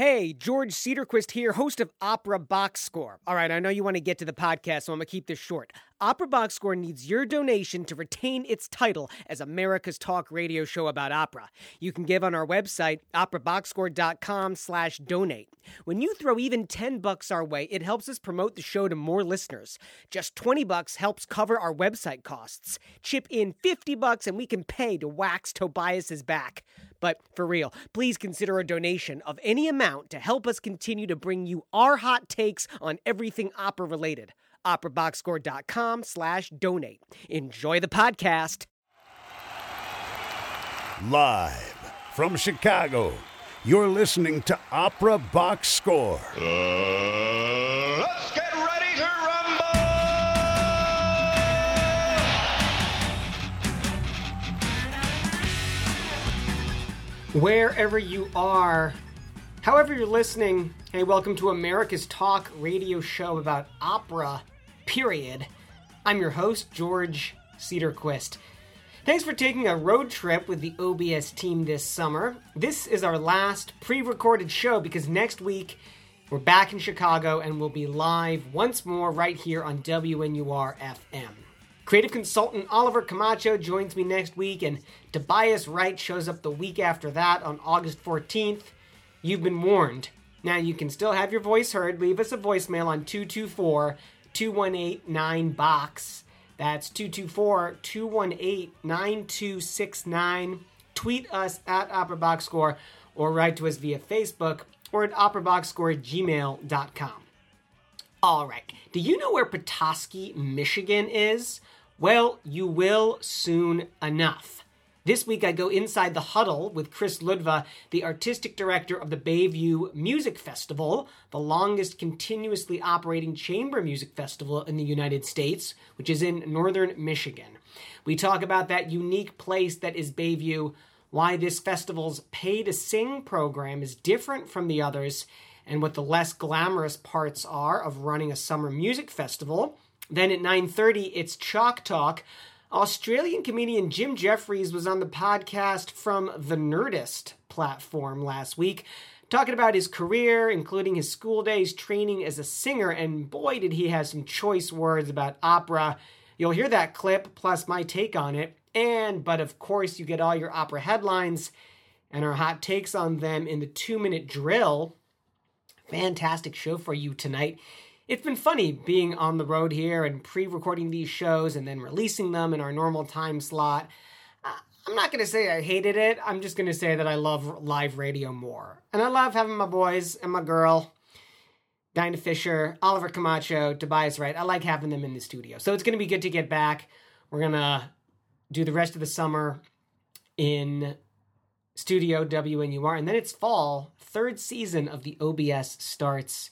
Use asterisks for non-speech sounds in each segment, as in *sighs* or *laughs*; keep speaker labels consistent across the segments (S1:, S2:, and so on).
S1: Hey, George Cederquist here, host of Opera Box Score. All right, I know you want to get to the podcast, so I'm going to keep this short. Opera Box Score needs your donation to retain its title as America's talk radio show about opera. You can give on our website, operaboxscore.com slash donate. When you throw even 10 bucks our way, it helps us promote the show to more listeners. Just 20 bucks helps cover our website costs. Chip in 50 bucks and we can pay to wax Tobias's back. But for real, please consider a donation of any amount to help us continue to bring you our hot takes on everything opera related operaboxscore.com slash donate. Enjoy the podcast.
S2: Live from Chicago, you're listening to Opera Box Score.
S3: Uh, let's get ready to rumble!
S1: Wherever you are, however you're listening, hey, welcome to America's Talk radio show about opera, period. I'm your host, George Cederquist. Thanks for taking a road trip with the OBS team this summer. This is our last pre recorded show because next week we're back in Chicago and we'll be live once more right here on WNUR FM. Creative consultant Oliver Camacho joins me next week, and Tobias Wright shows up the week after that on August 14th. You've been warned. Now you can still have your voice heard. Leave us a voicemail on 224 218 9box. That's 224 218 9269. Tweet us at Opera Box Score or write to us via Facebook or at operaboxscore at gmail.com. All right. Do you know where Petoskey, Michigan is? Well, you will soon enough. This week, I go inside the huddle with Chris Ludwa, the artistic director of the Bayview Music Festival, the longest continuously operating chamber music festival in the United States, which is in northern Michigan. We talk about that unique place that is Bayview, why this festival's pay to sing program is different from the others, and what the less glamorous parts are of running a summer music festival. Then at 9:30 it's Chalk Talk. Australian comedian Jim Jeffries was on the podcast from the Nerdist platform last week talking about his career, including his school days training as a singer, and boy did he have some choice words about opera. You'll hear that clip plus my take on it. And but of course you get all your opera headlines and our hot takes on them in the 2-minute drill. Fantastic show for you tonight it's been funny being on the road here and pre recording these shows and then releasing them in our normal time slot. I'm not going to say I hated it. I'm just going to say that I love live radio more. And I love having my boys and my girl, Dinah Fisher, Oliver Camacho, Tobias Wright. I like having them in the studio. So it's going to be good to get back. We're going to do the rest of the summer in studio WNUR. And then it's fall. Third season of the OBS starts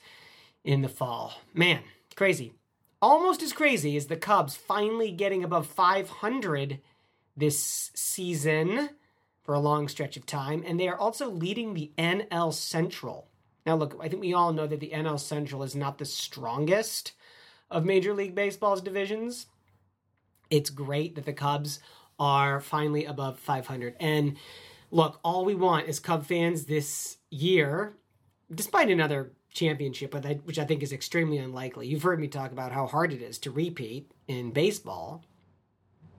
S1: in the fall. Man, crazy. Almost as crazy as the Cubs finally getting above 500 this season for a long stretch of time, and they are also leading the NL Central. Now, look, I think we all know that the NL Central is not the strongest of Major League Baseball's divisions. It's great that the Cubs are finally above 500. And look, all we want as Cub fans this year, despite another championship, which I think is extremely unlikely. You've heard me talk about how hard it is to repeat in baseball,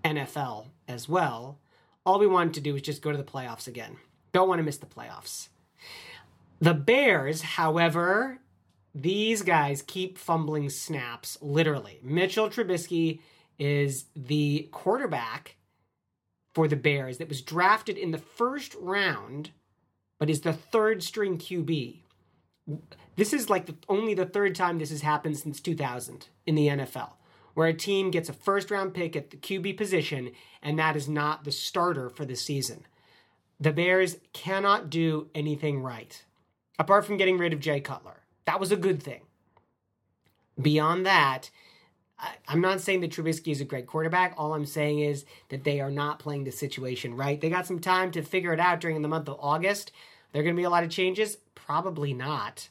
S1: NFL as well. All we wanted to do was just go to the playoffs again. Don't want to miss the playoffs. The Bears, however, these guys keep fumbling snaps, literally. Mitchell Trubisky is the quarterback for the Bears that was drafted in the first round, but is the third string QB. This is like the, only the third time this has happened since 2000 in the NFL, where a team gets a first round pick at the QB position, and that is not the starter for the season. The Bears cannot do anything right, apart from getting rid of Jay Cutler. That was a good thing. Beyond that, I'm not saying that Trubisky is a great quarterback. All I'm saying is that they are not playing the situation right. They got some time to figure it out during the month of August. There are going to be a lot of changes. Probably not.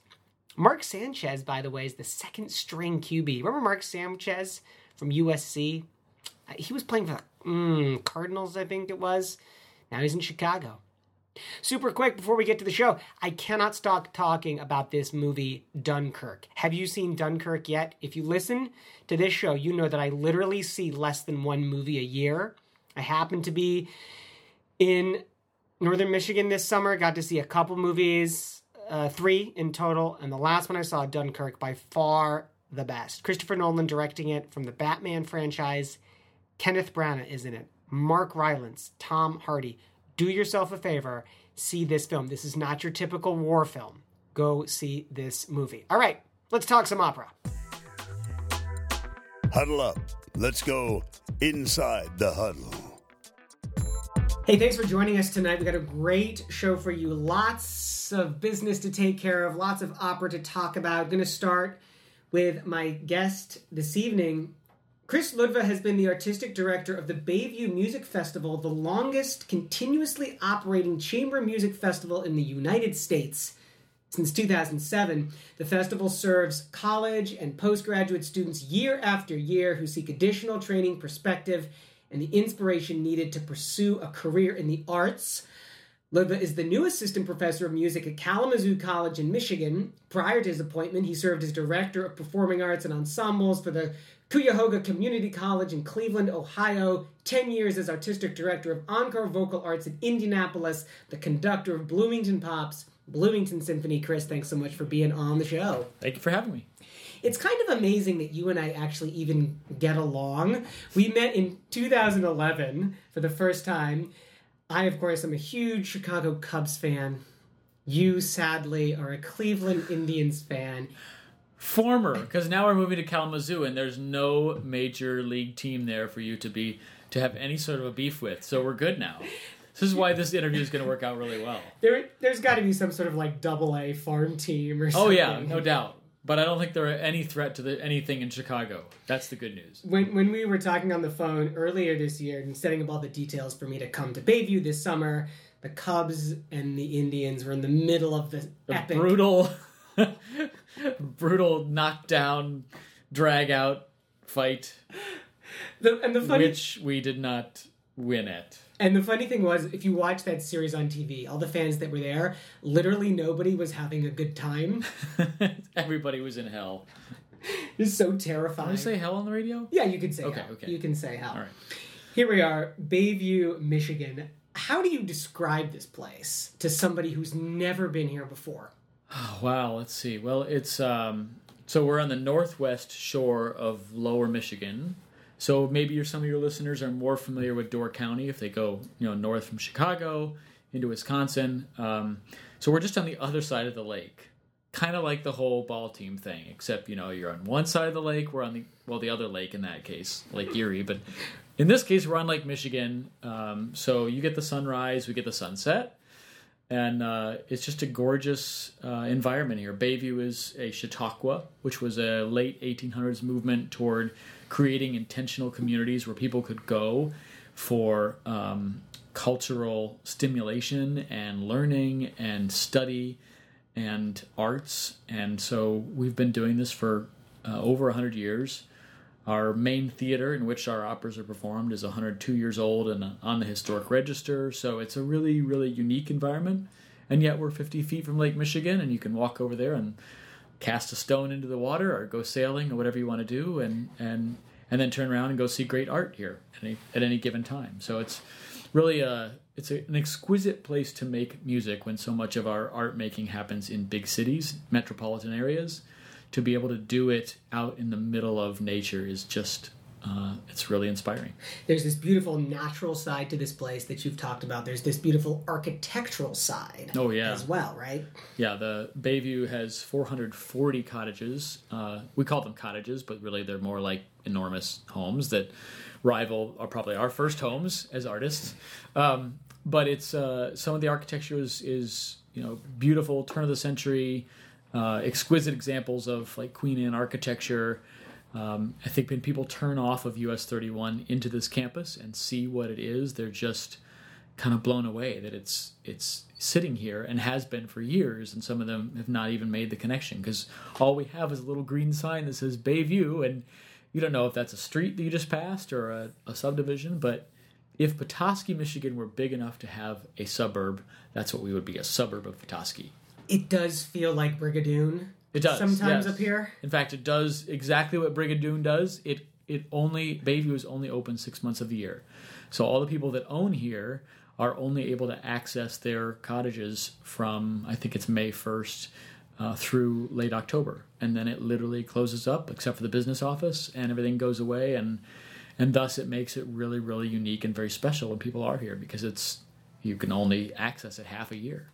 S1: Mark Sanchez, by the way, is the second string QB. Remember Mark Sanchez from USC? Uh, he was playing for the mm, Cardinals, I think it was. Now he's in Chicago. Super quick before we get to the show, I cannot stop talking about this movie, Dunkirk. Have you seen Dunkirk yet? If you listen to this show, you know that I literally see less than one movie a year. I happen to be in Northern Michigan this summer, got to see a couple movies, uh, three in total, and the last one I saw, Dunkirk, by far the best. Christopher Nolan directing it from the Batman franchise. Kenneth Branagh is in it. Mark Rylance, Tom Hardy. Do yourself a favor, see this film. This is not your typical war film. Go see this movie. All right, let's talk some opera.
S2: Huddle up. Let's go inside the huddle.
S1: Hey, thanks for joining us tonight. We got a great show for you. Lots of business to take care of, lots of opera to talk about. Going to start with my guest this evening. Chris Ludwa has been the artistic director of the Bayview Music Festival, the longest continuously operating chamber music festival in the United States. Since 2007, the festival serves college and postgraduate students year after year who seek additional training, perspective, and the inspiration needed to pursue a career in the arts. Ludwa is the new assistant professor of music at Kalamazoo College in Michigan. Prior to his appointment, he served as director of performing arts and ensembles for the Cuyahoga Community College in Cleveland, Ohio, 10 years as artistic director of Encore Vocal Arts in Indianapolis, the conductor of Bloomington Pops, Bloomington Symphony. Chris, thanks so much for being on the show.
S4: Thank you for having me.
S1: It's kind of amazing that you and I actually even get along. We met in 2011 for the first time. I, of course, am a huge Chicago Cubs fan. You, sadly, are a Cleveland Indians fan.
S4: Former, because now we're moving to Kalamazoo, and there's no major league team there for you to be to have any sort of a beef with. So we're good now. This is why this interview is going to work out really well.
S1: There, there's got to be some sort of like double A farm team or something.
S4: Oh yeah, no doubt. But I don't think there are any threat to the, anything in Chicago. That's the good news.
S1: When, when we were talking on the phone earlier this year and setting up all the details for me to come to Bayview this summer, the Cubs and the Indians were in the middle of the,
S4: The
S1: epic
S4: brutal, *laughs* brutal knockdown, drag out fight,
S1: The, and the funny
S4: which we did not win at.
S1: And the funny thing was, if you watch that series on TV, all the fans that were there, literally nobody was having a good time. *laughs*
S4: Everybody was in hell. *laughs*
S1: It's so
S4: Can
S1: terrifying.
S4: I say hell on the radio?
S1: yeah, you can say
S4: Okay,
S1: hell.
S4: okay.
S1: You can say hell.
S4: All right.
S1: Here we are, Bayview, Michigan. How do you describe this place to somebody who's never been here before?
S4: Oh, *sighs* wow, let's see. Well, it's um, so we're on the northwest shore of Lower Michigan. So maybe your, some of your listeners are more familiar with Door County if they go, you know, north from Chicago into Wisconsin. Um, so we're just on the other side of the lake, kind of like the whole ball team thing, except you know you're on one side of the lake, we're on the well the other lake in that case, Lake Erie, but in this case we're on Lake Michigan. Um, so you get the sunrise, we get the sunset and uh, it's just a gorgeous uh, environment here. Bayview is a Chautauqua, which was a late 1800s movement toward creating intentional communities where people could go for um, cultural stimulation and learning and study and arts. And so we've been doing this for uh, over 100 years. Our main theater in which our operas are performed is 102 years old and on the historic register. So it's a really, really unique environment. And yet we're 50 feet from Lake Michigan, and you can walk over there and cast a stone into the water or go sailing or whatever you want to do, and and and then turn around and go see great art here at any, at any given time. So it's really a it's a, an exquisite place to make music when so much of our art making happens in big cities, metropolitan areas. To be able to do it out in the middle of nature is just uh, it's really inspiring.
S1: There's this beautiful natural side to this place that you've talked about. There's this beautiful architectural side
S4: Oh, yeah.
S1: as well, right?
S4: Yeah, the Bayview has 440 cottages. Uh, we call them cottages, but really they're more like enormous homes that rival are probably our first homes as artists. Um, but it's uh, some of the architecture is, is you know beautiful, turn of the century, uh, exquisite examples of like Queen Anne architecture. Um, I think when people turn off of US 31 into this campus and see what it is, they're just kind of blown away that it's it's sitting here and has been for years and some of them have not even made the connection because all we have is a little green sign that says Bayview and you don't know if that's a street that you just passed or a, a subdivision but if Petoskey, Michigan were big enough to have a suburb, that's what we would be a suburb of Petoskey.
S1: It does feel like Brigadoon.
S4: It does
S1: sometimes
S4: yes.
S1: up here.
S4: In fact, it does exactly what Brigadoon does. It it only Bayview is only open six months of the year, so all the people that own here are only able to access their cottages from I think it's May first uh, through late October, and then it literally closes up except for the business office, and everything goes away, and and thus it makes it really really unique and very special when people are here because it's you can only access it half a year.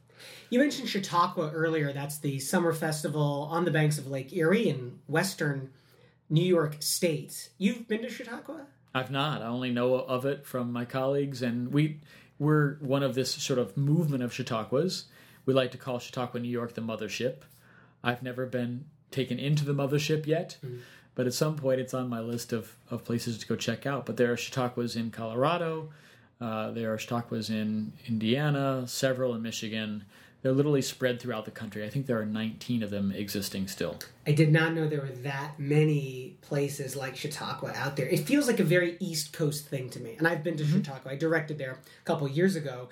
S1: You mentioned Chautauqua earlier. That's the summer festival on the banks of Lake Erie in western New York State. You've been to Chautauqua?
S4: I've not. I only know of it from my colleagues, and we we're one of this sort of movement of Chautauquas. We like to call Chautauqua, New York, the mothership. I've never been taken into the mothership yet, hmm. but at some point it's on my list of, of places to go check out. But there are Chautauquas in Colorado, uh, there are Chautauquas in Indiana, several in Michigan. They're literally spread throughout the country. I think there are 19 of them existing still.
S1: I did not know there were that many places like Chautauqua out there. It feels like a very East Coast thing to me. And I've been to Chautauqua. I directed there a couple years ago.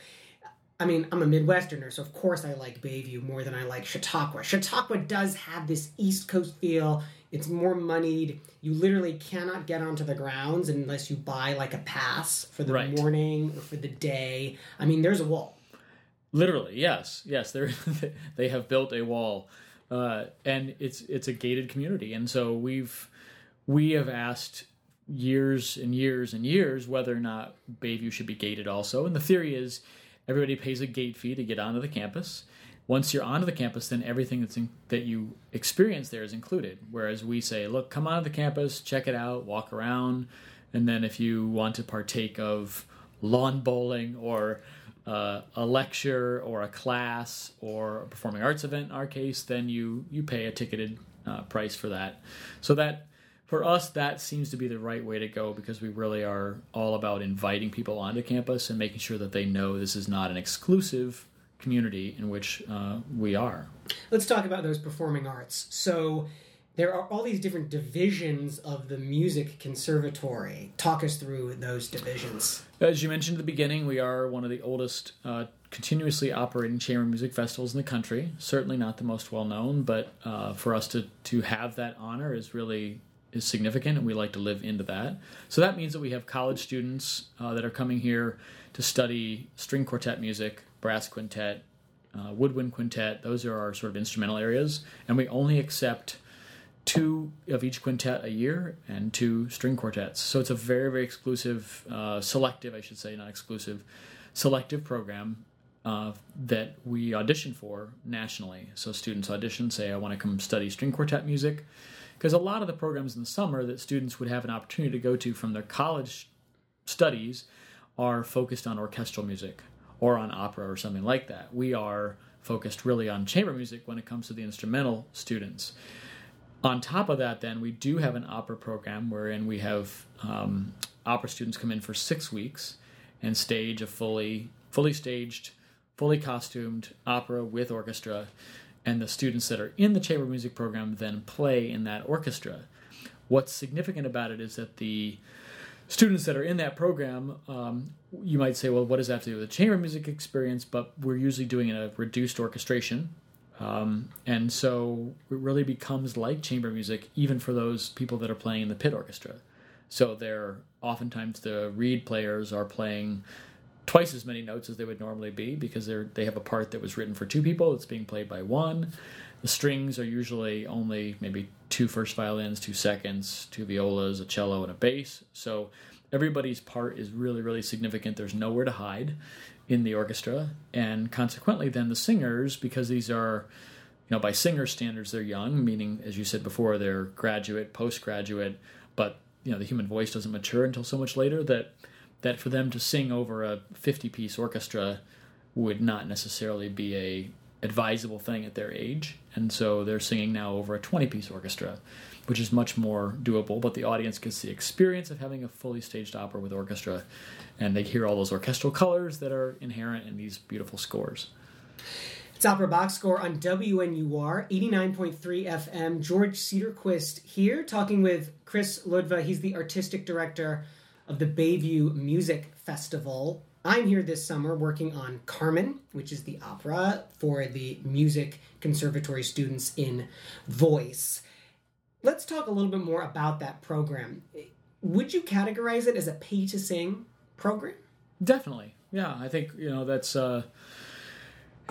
S1: I mean, I'm a Midwesterner, so of course I like Bayview more than I like Chautauqua. Chautauqua does have this East Coast feel. It's more moneyed. You literally cannot get onto the grounds unless you buy like a pass for the
S4: Right.
S1: morning or for the day. I mean, there's a wall.
S4: Literally, yes, yes. They *laughs* they have built a wall, uh, and it's it's a gated community, and so we've we have asked years and years and years whether or not Bayview should be gated also, and the theory is everybody pays a gate fee to get onto the campus. Once you're onto the campus, then everything that's in, that you experience there is included. Whereas we say, look, come onto the campus, check it out, walk around, and then if you want to partake of lawn bowling or uh, a lecture or a class or a performing arts event in our case, then you you pay a ticketed uh, price for that. So that for us, that seems to be the right way to go because we really are all about inviting people onto campus and making sure that they know this is not an exclusive community in which uh, we are.
S1: Let's talk about those performing arts. So there are all these different divisions of the music conservatory. Talk us through those divisions.
S4: As you mentioned at the beginning, we are one of the oldest uh, continuously operating chamber music festivals in the country. Certainly not the most well known, but uh, for us to to have that honor is really is significant, and we like to live into that. So that means that we have college students uh, that are coming here to study string quartet music, brass quintet, uh, woodwind quintet. Those are our sort of instrumental areas, and we only accept two of each quintet a year and two string quartets. So it's a very, very exclusive, uh, selective, I should say, not exclusive, selective program uh, that we audition for nationally. So students audition, say, I want to come study string quartet music. Because a lot of the programs in the summer that students would have an opportunity to go to from their college studies are focused on orchestral music or on opera or something like that. We are focused really on chamber music when it comes to the instrumental students. On top of that, then we do have an opera program wherein we have um, opera students come in for six weeks and stage a fully fully staged, fully costumed opera with orchestra, and the students that are in the chamber music program then play in that orchestra. What's significant about it is that the students that are in that program, um, you might say, well, what does that have to do with the chamber music experience? But we're usually doing a reduced orchestration. Um, and so it really becomes like chamber music, even for those people that are playing in the pit orchestra. So they're oftentimes the reed players are playing twice as many notes as they would normally be because they're they have a part that was written for two people. It's being played by one. The strings are usually only maybe two first violins, two seconds, two violas, a cello, and a bass. So everybody's part is really, really significant. There's nowhere to hide in the orchestra, and consequently, then the singers, because these are, you know, by singer standards, they're young, meaning, as you said before, they're graduate, postgraduate, but you know, the human voice doesn't mature until so much later that that for them to sing over a 50 piece orchestra would not necessarily be a advisable thing at their age. And so they're singing now over a 20 piece orchestra which is much more doable but the audience gets the experience of having a fully staged opera with orchestra and they hear all those orchestral colors that are inherent in these beautiful scores
S1: It's Opera Box Score on WNUR 89.3 FM. George Cederquist here talking with Chris Ludwa. He's the artistic director of the Bayview Music Festival. I'm here this summer working on Carmen, which is the opera for the music conservatory students in voice. Let's talk a little bit more about that program. Would you categorize it as a pay to sing program?
S4: Definitely. Yeah, I think, you know, that's uh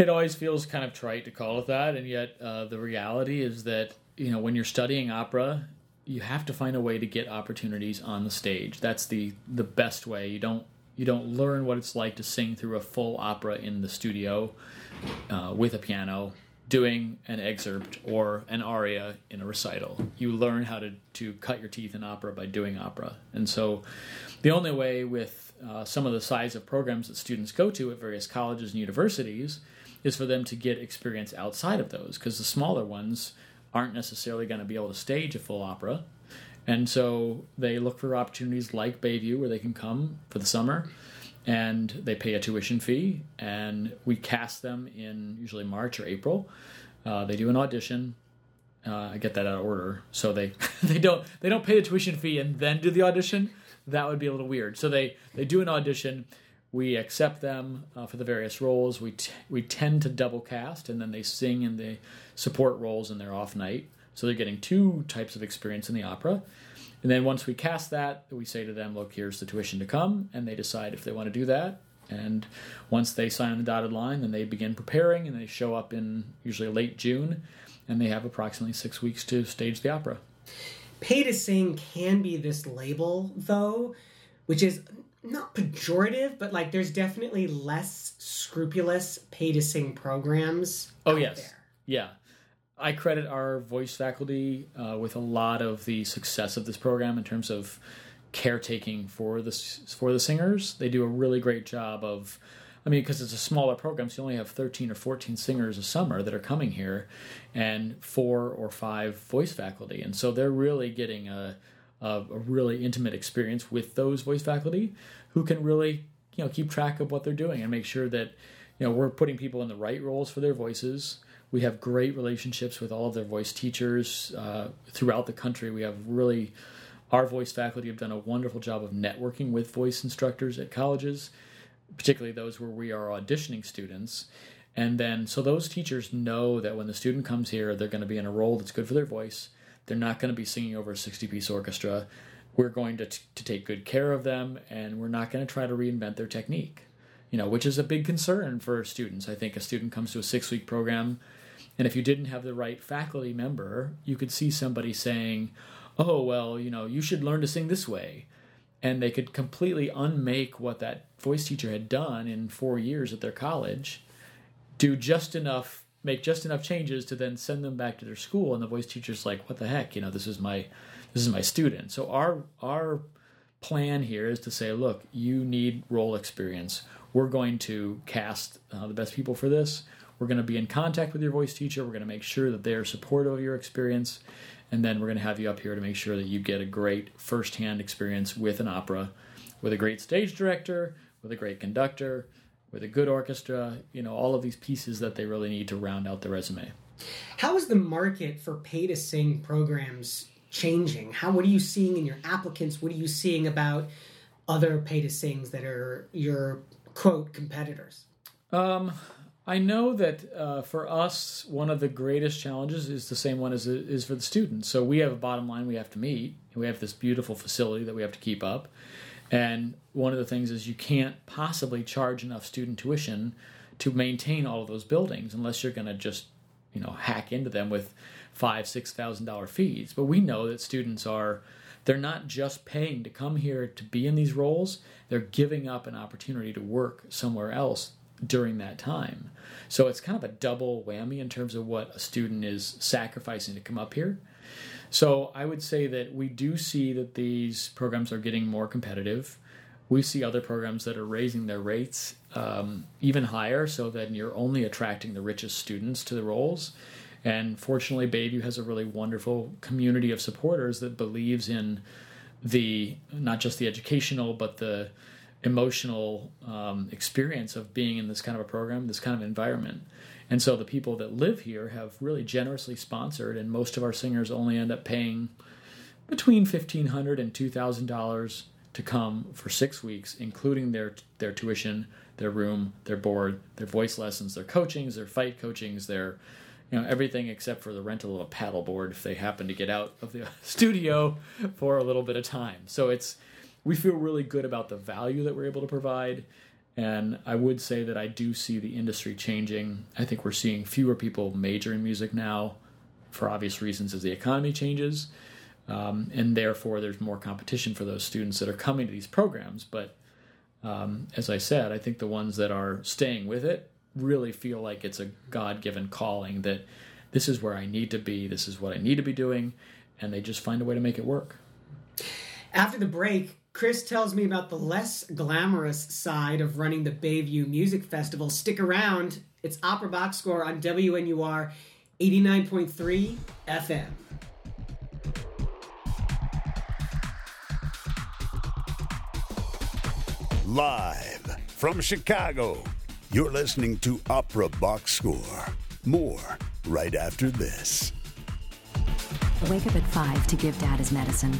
S4: it always feels kind of trite to call it that, and yet uh, the reality is that you know when you're studying opera, you have to find a way to get opportunities on the stage. That's the the best way. You don't you don't learn what it's like to sing through a full opera in the studio uh, with a piano doing an excerpt or an aria in a recital. You learn how to, to cut your teeth in opera by doing opera. And so the only way with uh, some of the size of programs that students go to at various colleges and universities is for them to get experience outside of those because the smaller ones aren't necessarily going to be able to stage a full opera. And so they look for opportunities like Bayview where they can come for the summer and they pay a tuition fee and we cast them in usually March or April. Uh, they do an audition. Uh, I get that out of order. So they *laughs* they don't they don't pay a tuition fee and then do the audition. That would be a little weird. So they they do an audition we accept them uh, for the various roles. We t- we tend to double cast, and then they sing in the support roles in their off night. So they're getting two types of experience in the opera. And then once we cast that, we say to them, "Look, here's the tuition to come," and they decide if they want to do that. And once they sign on the dotted line, then they begin preparing, and they show up in usually late June, and they have approximately six weeks to stage the opera.
S1: Pay to sing can be this label, though, which is not pejorative, but like there's definitely less scrupulous pay to sing programs.
S4: Oh yes, there. yeah. I credit our voice faculty uh, with a lot of the success of this program in terms of caretaking for the for the singers. They do a really great job of. I mean, because it's a smaller program, so you only have 13 or 14 singers a summer that are coming here, and four or five voice faculty. And so they're really getting a, a, a really intimate experience with those voice faculty who can really you know keep track of what they're doing and make sure that you know we're putting people in the right roles for their voices we have great relationships with all of their voice teachers uh, throughout the country we have really our voice faculty have done a wonderful job of networking with voice instructors at colleges particularly those where we are auditioning students and then so those teachers know that when the student comes here they're going to be in a role that's good for their voice they're not going to be singing over a 60 piece orchestra. We're going to, t- to take good care of them and we're not going to try to reinvent their technique, you know, which is a big concern for students. I think a student comes to a six week program and if you didn't have the right faculty member, you could see somebody saying, oh, well, you know, you should learn to sing this way. And they could completely unmake what that voice teacher had done in four years at their college, do just enough make just enough changes to then send them back to their school. And the voice teacher's like what the heck? You know this is my this is my student. So our our plan here is to say look you need role experience. We're going to cast uh, the best people for this we're going to be in contact with your voice teacher we're going to make sure that they're supportive of your experience and then we're going to have you up here to make sure that you get a great firsthand experience with an opera with a great stage director with a great conductor with a good orchestra, you know, all of these pieces that they really need to round out the resume.
S1: How is the market for pay to sing programs changing? How what are you seeing in your applicants? What are you seeing about other pay to sings that are your quote competitors?
S4: Um, I know that uh, for us, one of the greatest challenges is the same one as is for the students. So we have a bottom line we have to meet. We have this beautiful facility that we have to keep up, and one of the things is you can't possibly charge enough student tuition to maintain all of those buildings unless you're going to just, you know, hack into them with five, six thousand dollar fees. But we know that students are they're not just paying to come here to be in these roles, they're giving up an opportunity to work somewhere else during that time. So it's kind of a double whammy in terms of what a student is sacrificing to come up here. So I would say that we do see that these programs are getting more competitive. We see other programs that are raising their rates um, even higher so that you're only attracting the richest students to the roles. And fortunately, Bayview has a really wonderful community of supporters that believes in the not just the educational but the emotional um, experience of being in this kind of a program, this kind of environment. And so the people that live here have really generously sponsored, and most of our singers only end up paying between $1,500 and $2,000 to come for six weeks, including their their tuition, their room, their board, their voice lessons, their coachings, their fight coachings, their you know everything except for the rental of a paddleboard if they happen to get out of the *laughs* studio for a little bit of time. So it's we feel really good about the value that we're able to provide. And I would say that I do see the industry changing. I think we're seeing fewer people major in music now for obvious reasons as the economy changes. Um, and therefore, there's more competition for those students that are coming to these programs. But um, as I said, I think the ones that are staying with it really feel like it's a God given calling that this is where I need to be, this is what I need to be doing, and they just find a way to make it work.
S1: After the break, Chris tells me about the less glamorous side of running the Bayview Music Festival. Stick around. It's Opera Box Score on WNUR 89.3 FM.
S2: Live from Chicago, you're listening to Opera Box Score. More right after this.
S5: Wake up at 5 to give dad his medicine.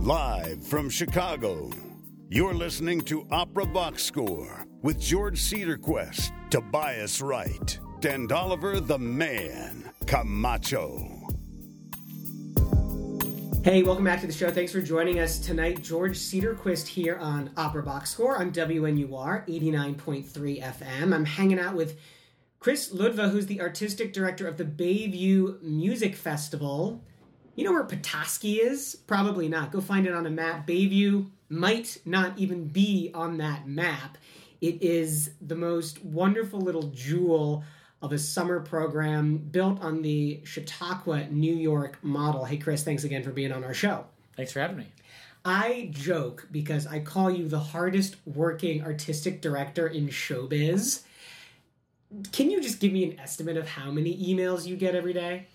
S2: Live from Chicago, you're listening to Opera Box Score with George Cederquist, Tobias Wright, and Oliver the Man Camacho.
S1: Hey, welcome back to the show. Thanks for joining us tonight. George Cederquist here on Opera Box Score on WNUR 89.3 FM. I'm hanging out with Chris Ludwa, who's the artistic director of the Bayview Music Festival. You know where Petoskey is? Probably not. Go find it on a map. Bayview might not even be on that map. It is the most wonderful little jewel of a summer program built on the Chautauqua, New York model. Hey, Chris, thanks again for being on our show.
S4: Thanks for having me.
S1: I joke because I call you the hardest working artistic director in showbiz. Can you just give me an estimate of how many emails you get every day?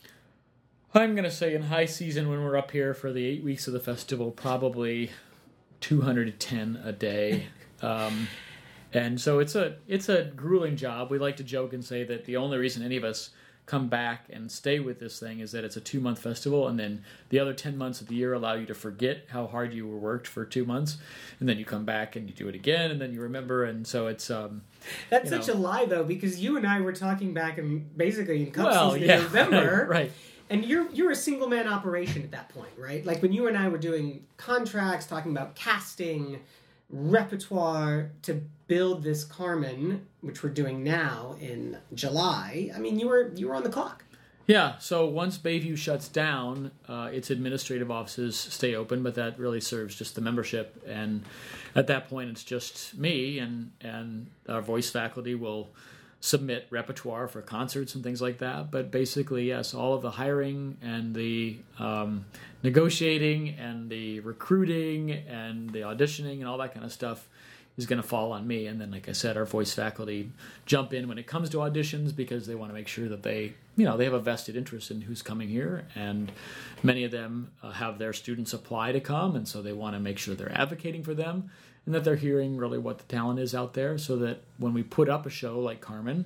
S4: I'm going to say in high season when we're up here for the eight weeks of the festival, probably 210 a day. *laughs* Um, and so it's a it's a grueling job. We like to joke and say that the only reason any of us come back and stay with this thing is that it's a two month festival, and then the other 10 months of the year allow you to forget how hard you were worked for two months, and then you come back and you do it again, and then you remember, and so it's um,
S1: That's such
S4: know.
S1: a lie, though, because you and I were talking back in basically in cup
S4: well, yeah, *laughs*
S1: in November,
S4: right.
S1: And you're you're a single man operation at that point, right? Like when you and I were doing contracts, talking about casting, repertoire to build this Carmen, which we're doing now in July. I mean, you were you were on the clock.
S4: Yeah, so once Bayview shuts down, uh, its administrative offices stay open, but that really serves just the membership. And at that point, it's just me, and, and our voice faculty will submit repertoire for concerts and things like that. But basically, yes, all of the hiring and the um, negotiating and the recruiting and the auditioning and all that kind of stuff is going to fall on me. And then, like I said, our voice faculty jump in when it comes to auditions because they want to make sure that they, you know, they have a vested interest in who's coming here. And many of them uh, have their students apply to come, and so they want to make sure they're advocating for them and that they're hearing really what the talent is out there, so that when we put up a show like Carmen,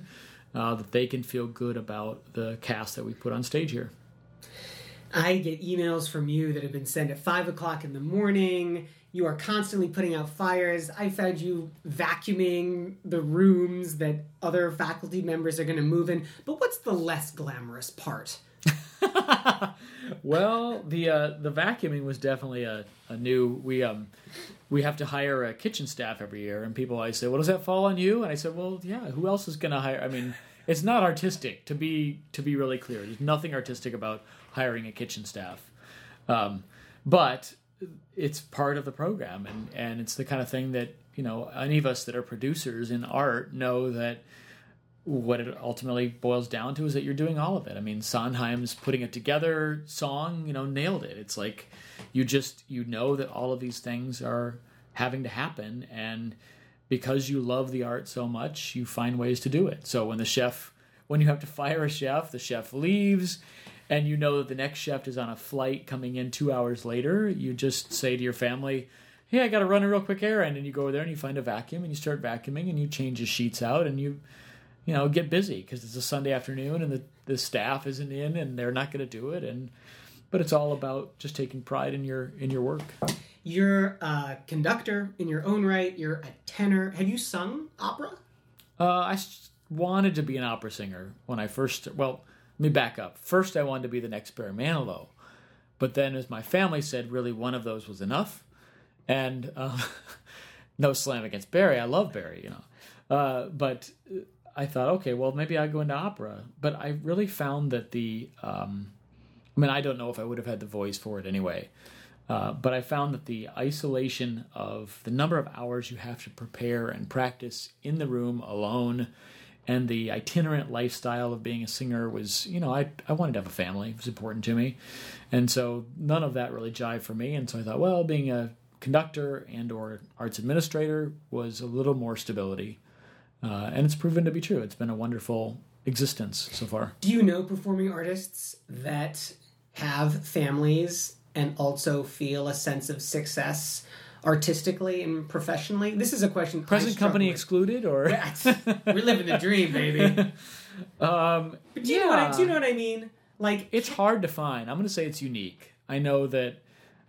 S4: uh, that they can feel good about the cast that we put on stage here.
S1: I get emails from you that have been sent at five o'clock in the morning. You are constantly putting out fires. I found you vacuuming the rooms that other faculty members are going to move in. But what's the less glamorous part? *laughs*
S4: Well, the uh, the vacuuming was definitely a, a new. We um we have to hire a kitchen staff every year, and people always say, "Well, does that fall on you?" And I said, "Well, yeah. Who else is going to hire?" I mean, it's not artistic to be to be really clear. There's nothing artistic about hiring a kitchen staff, um, but it's part of the program, and and it's the kind of thing that you know any of us that are producers in art know that what it ultimately boils down to is that you're doing all of it. I mean, Sondheim's putting it together song, you know, nailed it. It's like you just you know that all of these things are having to happen and because you love the art so much, you find ways to do it. So when the chef when you have to fire a chef, the chef leaves and you know that the next chef is on a flight coming in 2 hours later, you just say to your family, "Hey, I got to run a real quick errand." And you go over there and you find a vacuum and you start vacuuming and you change the sheets out and you you know, get busy because it's a Sunday afternoon and the, the staff isn't in and they're not going to do it. And but it's all about just taking pride in your in your work.
S1: You're a conductor in your own right. You're a tenor. Have you sung opera?
S4: Uh, I wanted to be an opera singer when I first. Well, let me back up. First, I wanted to be the next Barry Manilow, but then, as my family said, really one of those was enough. And uh, *laughs* no slam against Barry. I love Barry, you know. Uh, but I thought, okay, well, maybe I go into opera. But I really found that the, um, I mean, I don't know if I would have had the voice for it anyway. Uh, but I found that the isolation of the number of hours you have to prepare and practice in the room alone and the itinerant lifestyle of being a singer was, you know, I, I wanted to have a family. It was important to me. And so none of that really jived for me. And so I thought, well, being a conductor and or arts administrator was a little more stability. Uh, and it's proven to be true. It's been a wonderful existence so far.
S1: Do you know performing artists that have families and also feel a sense of success artistically and professionally? This is a question.
S4: Present company
S1: with.
S4: excluded, or *laughs*
S1: We're living the dream, baby. *laughs*
S4: um,
S1: But do you, know what I, do you know what I mean? Like,
S4: it's hard to find. I'm going to say it's unique. I know that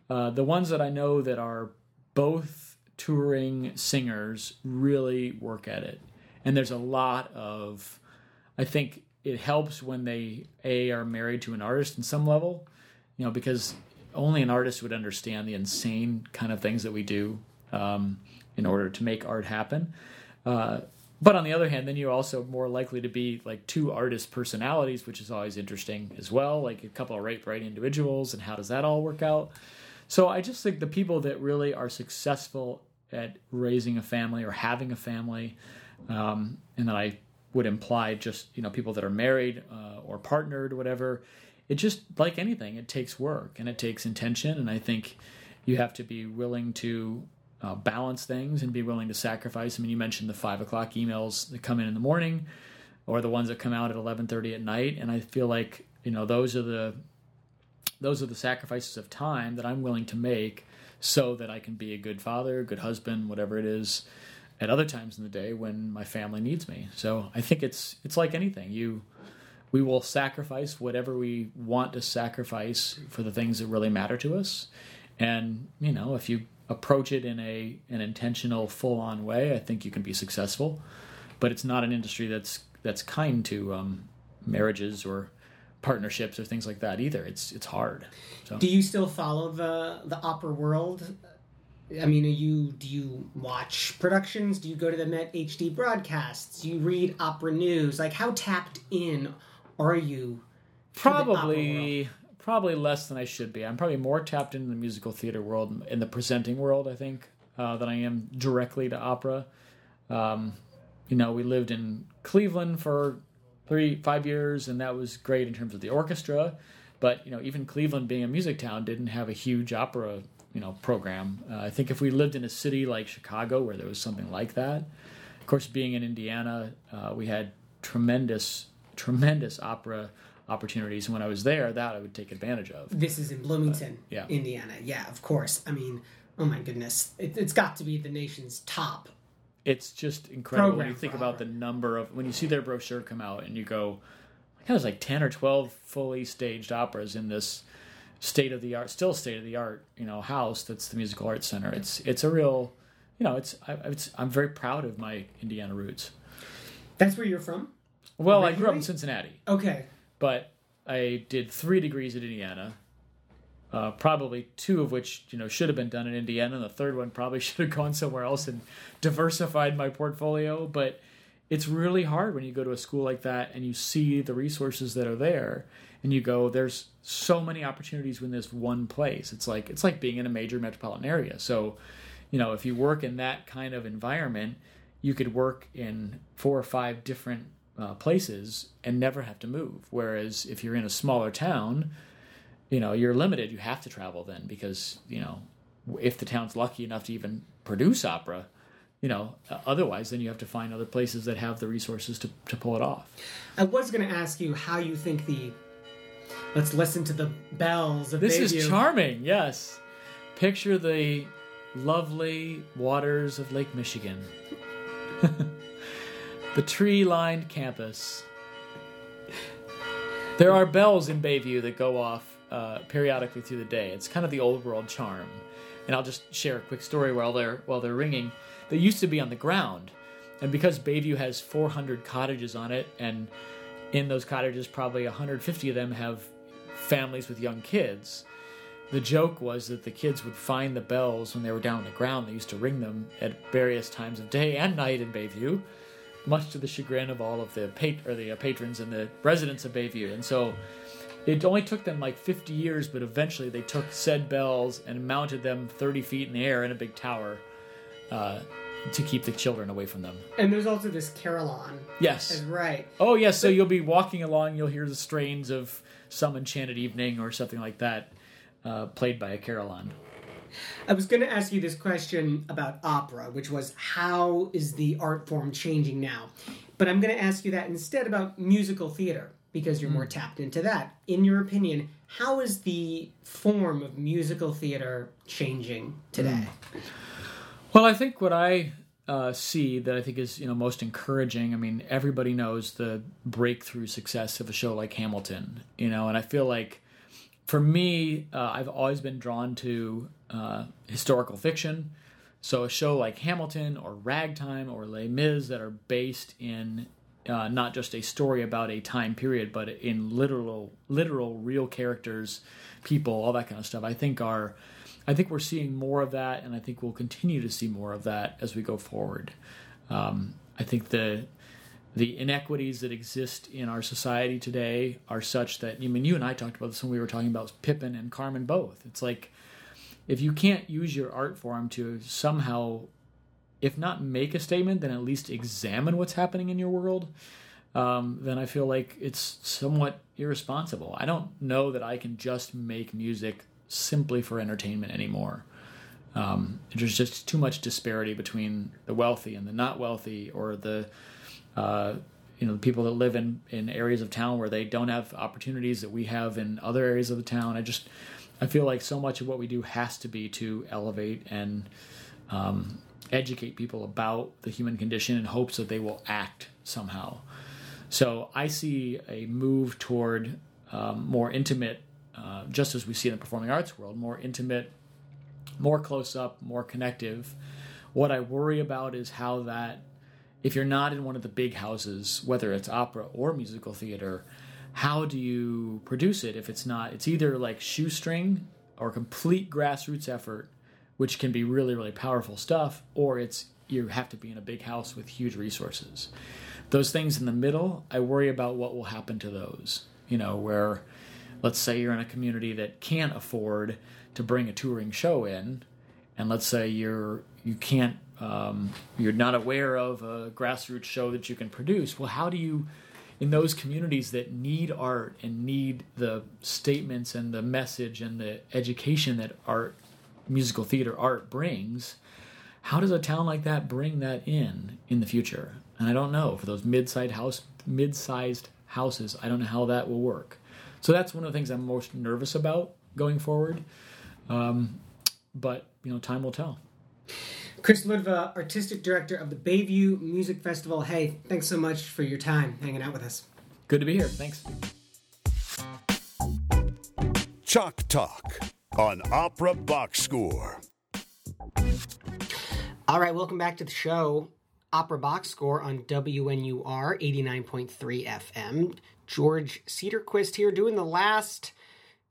S4: uh, the ones that I know that are both touring singers really work at it, and there's a lot of. I think it helps when they a are married to an artist in some level, you know, because only an artist would understand the insane kind of things that we do um, in order to make art happen. Uh, but on the other hand, then you're also more likely to be like two artist personalities, which is always interesting as well. Like a couple of right bright individuals, and how does that all work out? So I just think the people that really are successful at raising a family or having a family, um, and that I would imply just you know people that are married uh, or partnered, whatever. It just like anything, it takes work and it takes intention, and I think you have to be willing to uh, balance things and be willing to sacrifice. I mean, you mentioned the five o'clock emails that come in in the morning, or the ones that come out at eleven thirty at night, and I feel like you know those are the those are the sacrifices of time that I'm willing to make so that I can be a good father, good husband, whatever it is, at other times in the day when my family needs me. So I think it's it's like anything. You we will sacrifice whatever we want to sacrifice for the things that really matter to us. And, you know, if you approach it in a an intentional full on way, I think you can be successful. But it's not an industry that's that's kind to um, marriages or partnerships or things like that either. It's it's hard. So
S1: do you still follow the the opera world? I mean, are you do you watch productions? Do you go to the Met HD broadcasts? Do you read opera news? Like, how tapped in are you? to the opera world?
S4: probably probably less than I should be. I'm probably more tapped into the musical theater world in the presenting world, I think, uh, than I am directly to opera. Um, you know, we lived in Cleveland for three, five years, and that was great in terms of the orchestra. But you know, even Cleveland, being a music town, didn't have a huge opera, you know, program. Uh, I think if we lived in a city like Chicago, where there was something like that, of course, being in Indiana, uh, we had tremendous, tremendous opera opportunities. And when I was there, that I would take advantage of.
S1: This is in Bloomington,
S4: yeah.
S1: Indiana. Yeah, of course. I mean, oh my goodness, it, it's got to be the nation's top.
S4: It's just incredible when you think about
S1: opera.
S4: the number of when you see their brochure come out and you go, I think it was like ten or twelve fully staged operas in this state of the art, still state of the art, you know, house that's the Musical Arts Center. It's it's a real, you know, it's, I, it's I'm very proud of my Indiana roots.
S1: That's where you're from.
S4: Well, I grew up in Cincinnati,
S1: Okay.
S4: but I did three degrees at Indiana. Uh, probably two of which you know should have been done in Indiana, and the third one probably *laughs* should have gone somewhere else and diversified my portfolio. But it's really hard when you go to a school like that and you see the resources that are there, and you go, "There's so many opportunities in this one place." It's like it's like being in a major metropolitan area. So, you know, if you work in that kind of environment, you could work in four or five different uh, places and never have to move. Whereas if you're in a smaller town, you know you're limited. You have to travel then because you know if the town's lucky enough to even produce opera, you know uh, otherwise then you have to find other places that have the resources to, to pull it off.
S1: I was going to ask you how you think the. Let's listen to the bells of Bayview.
S4: This
S1: Bayview.
S4: is charming. Yes, picture the lovely waters of Lake Michigan. *laughs* the tree lined campus. There are bells in Bayview that go off uh, periodically through the day. It's kind of the old world charm. And I'll just share a quick story while they're while they're ringing. They used to be on the ground, and because Bayview has 400 cottages on it, and in those cottages, probably 150 of them have families with young kids. The joke was that the kids would find the bells when they were down on the ground. They used to ring them at various times of day and night in Bayview, much to the chagrin of all of the pat- or the uh, patrons and the residents of Bayview. And so it only took them like 50 years, but eventually they took said bells and mounted them 30 feet in the air in a big tower uh, to keep the children away from them.
S1: And there's also this carillon.
S4: Yes.
S1: That's right.
S4: Oh yes, so you'll be walking along, you'll hear the strains of some enchanted evening or something like that, uh, played by a carillon.
S1: I was going to ask you this question about opera, which was how is the art form changing now? But I'm going to ask you that instead about musical theater because you're more tapped into that. In your opinion, how is the form of musical theater changing today?
S4: Well, I think what I uh, see that I think is you know most encouraging. I mean, everybody knows the breakthrough success of a show like Hamilton, you know, and I feel like for me, uh, I've always been drawn to uh, historical fiction. So a show like Hamilton or Ragtime or Les Mis that are based in uh, not just a story about a time period, but in literal, literal, real characters, people, all that kind of stuff. I think are, I think we're seeing more of that, and I think we'll continue to see more of that as we go forward. Um, I think the the inequities that exist in our society today are such that I mean, you and I talked about this when we were talking about Pippin and Carmen both. It's like if you can't use your art form to somehow if not make a statement, then at least examine what's happening in your world, um, then I feel like it's somewhat irresponsible. I don't know that I can just make music simply for entertainment anymore. Um, there's just too much disparity between the wealthy and the not wealthy, or the uh, you know the people that live in in areas of town where they don't have opportunities that we have in other areas of the town. I just I feel like so much of what we do has to be to elevate and um, educate people about the human condition in hopes that they will act somehow. So I see a move toward um, more intimate, uh, just as we see in the performing arts world, more intimate, more close up, more connective. What I worry about is how that, if you're not in one of the big houses, whether it's opera or musical theater, how do you produce it if it's not? It's either like shoestring or complete grassroots effort which can be really really powerful stuff or it's you have to be in a big house with huge resources those things in the middle i worry about what will happen to those you know where let's say you're in a community that can't afford to bring a touring show in and let's say you're you can't um, you're not aware of a grassroots show that you can produce well how do you in those communities that need art and need the statements and the message and the education that art musical theater art brings how does a town like that bring that in in the future? And i don't know for those mid-sized house mid-sized houses i don't know how that will work so that's one of the things i'm most nervous about going forward um, but you know time will tell
S1: Chris Ludwa, artistic director of the Bayview Music Festival. Hey, thanks so much for your time hanging out with us.
S4: good to be here thanks
S2: Chalk Talk on Opera Box Score.
S1: All right, welcome back to the show. Opera Box Score on WNUR 89.3 FM. George Cederquist here doing the last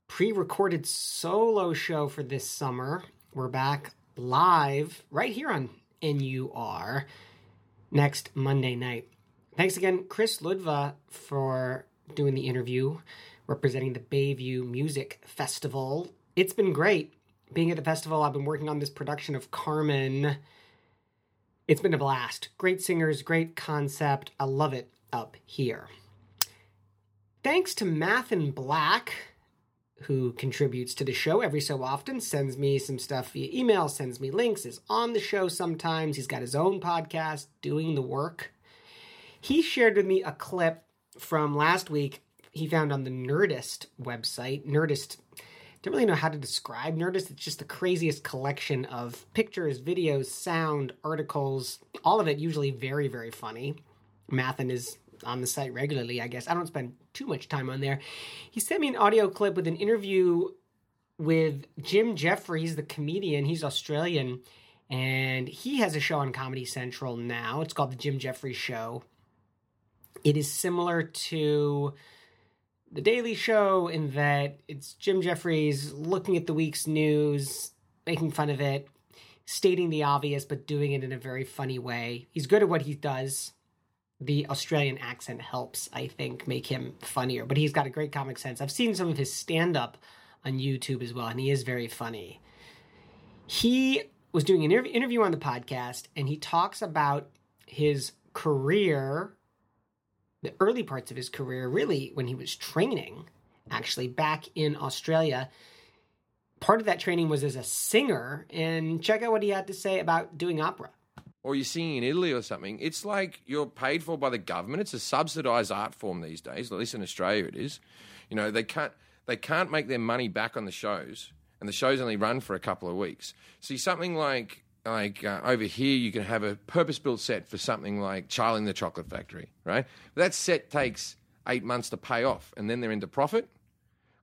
S1: pre recorded solo show for this summer. We're back live right here on NUR next Monday night. Thanks again, Chris Ludwa, for doing the interview representing the Bayview Music Festival. It's been great being at the festival. I've been working on this production of Carmen. It's been a blast. Great singers, great concept. I love it. up here. Thanks to Mathin Black, who contributes to the show every so often, sends me some stuff via email, sends me links, is on the show sometimes. He's got his own podcast doing the work. He shared with me a clip from last week he found on the Nerdist website. Nerdist, don't really know how to describe Nerdist. It's just the craziest collection of pictures, videos, sound, articles, all of it usually very, very funny. Mathin is on the site regularly, I guess. I don't spend too much time on there. He sent me an audio clip with an interview with Jim Jeffries, the comedian. He's Australian, and he has a show on Comedy Central now. It's called The Jim Jeffries Show. It is similar to The Daily Show in that it's Jim Jeffries looking at the week's news, making fun of it, stating the obvious, but doing it in a very funny way. He's good at what he does the Australian accent helps, I think, make him funnier. But he's got a great comic sense. I've seen some of his stand up on YouTube as well, and he is very funny. He was doing an interview on the podcast, and he talks about his career, the early parts of his career, really when he was training, actually, back in Australia. Part of that training was as a singer, and check out what he had to say about doing opera
S6: or you're singing in Italy or something, it's like you're paid for by the government. It's a subsidised art form these days. At least in Australia, it is. You know, they can't they can't make their money back on the shows, and the shows only run for a couple of weeks. See, something like like uh, over here, you can have a purpose built set for something like Charlie and the Chocolate Factory, right? That set takes eight months to pay off, and then they're into profit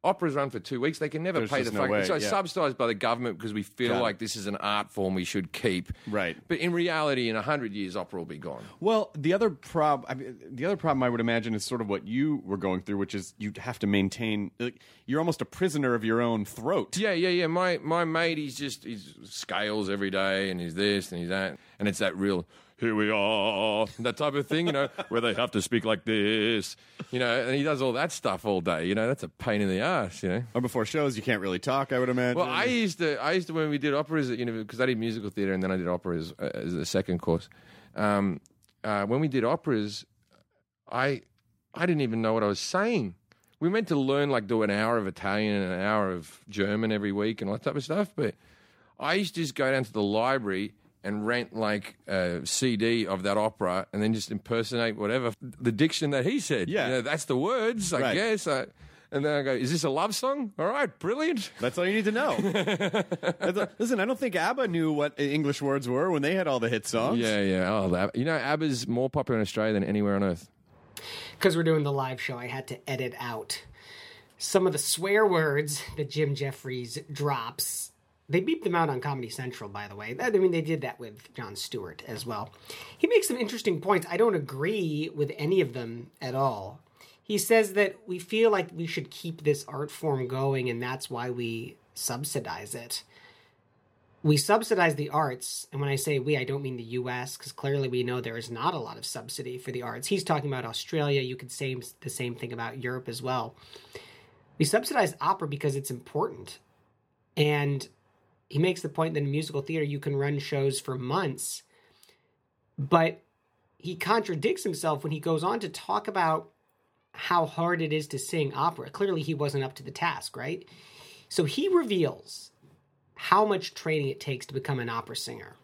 S6: operas run for two weeks. They can never
S7: There's
S6: pay the
S7: no
S6: fuck.
S7: way,
S6: so
S7: yeah.
S6: subsidised by the government because we feel
S7: Got it.
S6: like this is an art form we should keep.
S7: Right.
S6: But in reality, in hundred years, opera will be gone.
S7: Well, the other prob, I mean, the other problem I would imagine is sort of what you were going through, which is you have to maintain. Like, you're almost a prisoner of your own throat.
S6: Yeah, yeah, yeah. My my mate, he's just he's scales every day, and he's this and he's that, and it's that real. Here we are, that type of thing, you know, *laughs* where they have to speak like this, you know, and he does all that stuff all day, you know. That's a pain in the ass, you know.
S7: Or before shows, you can't really talk. I would imagine.
S6: Well, I used to, I used to when we did operas at university because I did musical theatre and then I did operas uh, as a second course. Um, uh, when we did operas, I, I didn't even know what I was saying. We meant to learn like do an hour of Italian and an hour of German every week and all that type of stuff. But I used to just go down to the library and rent like a CD of that opera and then just impersonate whatever the diction that he said.
S7: Yeah.
S6: You know, that's the words, I
S7: Right.
S6: guess. I, and then I go, is this a love song? All right, brilliant.
S7: That's all you need to know. *laughs* A- listen, I don't think ABBA knew what English words were when they had all the hit songs.
S6: Yeah, yeah. Oh, that, you know, ABBA's more popular in Australia than anywhere on earth.
S1: because we're doing the live show, I had to edit out some of the swear words that Jim Jeffries drops. They beeped them out on Comedy Central, by the way. I mean, they did that with Jon Stewart as well. He makes some interesting points. I don't agree with any of them at all. He says that we feel like we should keep this art form going, and that's why we subsidize it we subsidize the arts, and when I say we, I don't mean the U.S. because clearly we know there is not a lot of subsidy for the arts. He's talking about Australia. You could say the same thing about Europe as well. We subsidize opera because it's important, and he makes the point that in musical theater you can run shows for months, but he contradicts himself when he goes on to talk about how hard it is to sing opera. Clearly, he wasn't up to the task, right? So he reveals how much training it takes to become an opera singer.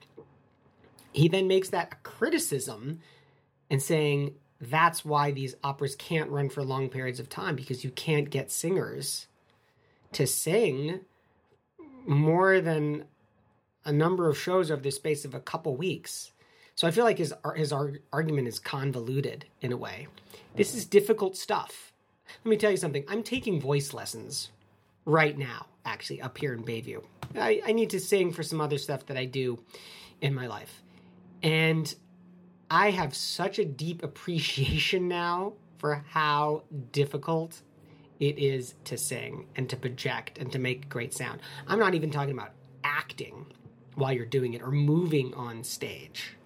S1: He then makes that a criticism and saying that's why these operas can't run for long periods of time because you can't get singers to sing more than a number of shows over the space of a couple weeks. So I feel like his his argument is convoluted in a way. This is difficult stuff. Let me tell you something. I'm taking voice lessons right now, actually, up here in Bayview. I, I need to sing for some other stuff that I do in my life. And I have such a deep appreciation now for how difficult it is to sing and to project and to make great sound. I'm not even talking about acting while you're doing it or moving on stage.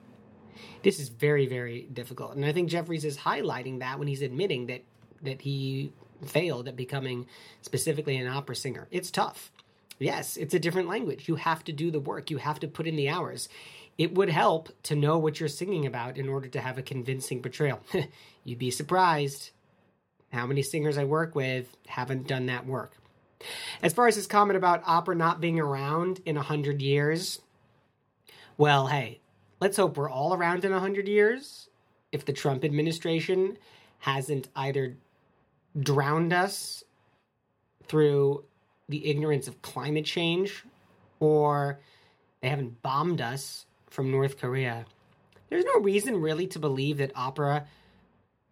S1: This is very, very difficult. And I think Jeffries is highlighting that when he's admitting that that he failed at becoming specifically an opera singer. It's tough. Yes, it's a different language. You have to do the work. You have to put in the hours. it would help to know what you're singing about in order to have a convincing portrayal. *laughs* You'd be surprised how many singers I work with haven't done that work. As far as his comment about opera not being around in a hundred years, well, hey, let's hope we're all around in a hundred years. If the Trump administration hasn't either drowned us through the ignorance of climate change or they haven't bombed us from North Korea. There's no reason really to believe that opera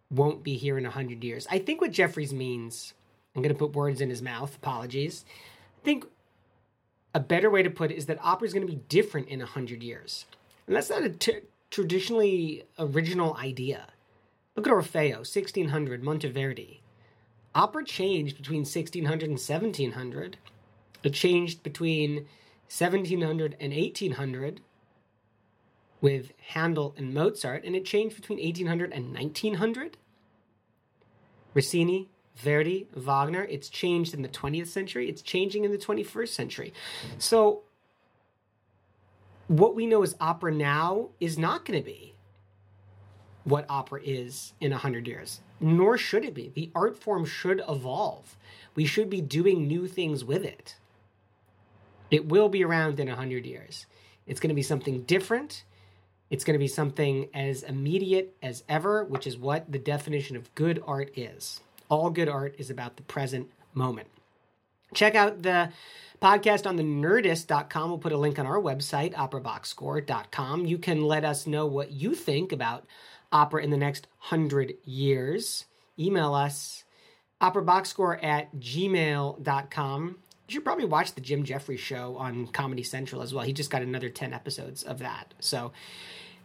S1: won't be here in 100 years. I think what Jeffries means, I'm going to put words in his mouth, apologies. I think a better way to put it is that opera is going to be different in 100 years. And that's not a t- traditionally original idea. Look at Orfeo, 1600, Monteverdi. Opera changed between 1600 and 1700. It changed between 1700 and 1800 with Handel and Mozart, and it changed between 1800 and 1900. Rossini, Verdi, Wagner, it's changed in the 20th century, it's changing in the 21st century. So, what we know as opera now is not going to be what opera is in 100 years, nor should it be. The art form should evolve. We should be doing new things with it. It will be around in 100 years. It's going to be something different. It's going to be something as immediate as ever, which is what the definition of good art is. All good art is about the present moment. Check out the podcast on the nerdist.com. We'll put a link on our website, operaboxscore.com. You can let us know what you think about opera in the next hundred years. Email us, operaboxscore at gmail.com. You should probably watch the Jim Jeffries show on Comedy Central as well. He just got another 10 episodes of that. So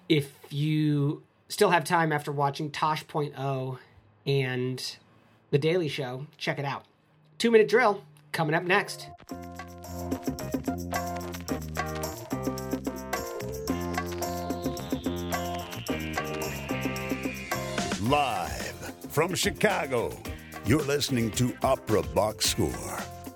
S1: if you still have time after watching Tosh.0 and The Daily Show, check it out. Two minute drill coming up next.
S2: Live from Chicago, you're listening to Opera Box Score.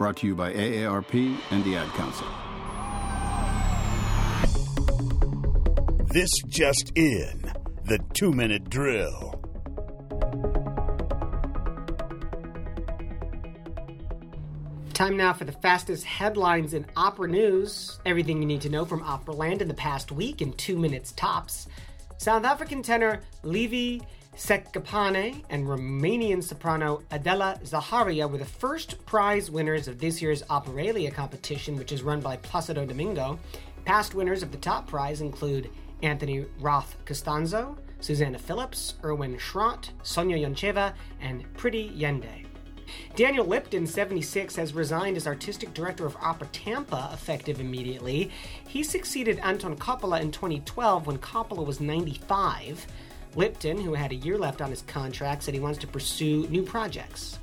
S8: Brought to you by AARP and the Ad Council.
S2: This just in the two minute drill.
S1: Time now for the fastest headlines in opera news. Everything you need to know from Operaland in the past week in two minutes tops. South African tenor Levy Sekgapane and Romanian soprano Adela Zaharia were the first prize winners of this year's Operalia competition, which is run by Placido Domingo. Past winners of the top prize include Anthony Roth Costanzo, Susanna Phillips, Erwin Schrott, Sonia Yoncheva, and Pretty Yende. Daniel Lipton, 76, has resigned as artistic director of Opera Tampa, effective immediately. He succeeded Anton Coppola in 2012 when Coppola was 95. Lipton, who had a year left on his contract, said he wants to pursue new projects.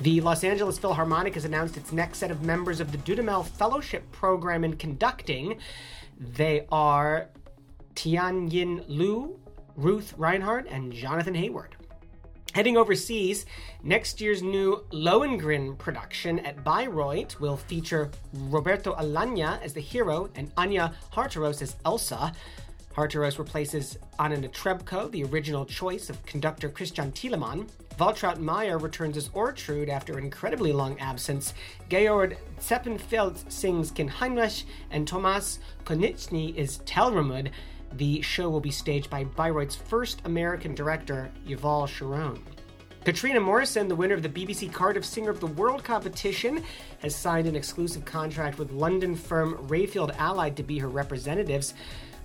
S1: The Los Angeles Philharmonic has announced its next set of members of the Dudamel Fellowship Program in Conducting. They are Tianyi Lu, Ruth Reinhardt, and Jonathon Heyward. Heading overseas, next year's new Lohengrin production at Bayreuth will feature Roberto Alagna as the hero and Anja Harteros as Elsa. Harteros replaces Anna Netrebko, the original choice of conductor Christian Thielemann. Waltraud Meier returns as Ortrud after an incredibly long absence. Georg Zeppenfeld sings Kin Heinrich, and Tomasz Konieczny is Telramund. The show will be staged by Bayreuth's first American director, Yuval Sharon. Catriona Morison, the winner of the BBC Cardiff Singer of the World competition, has signed an exclusive contract with London firm Rayfield Allied to be her representatives.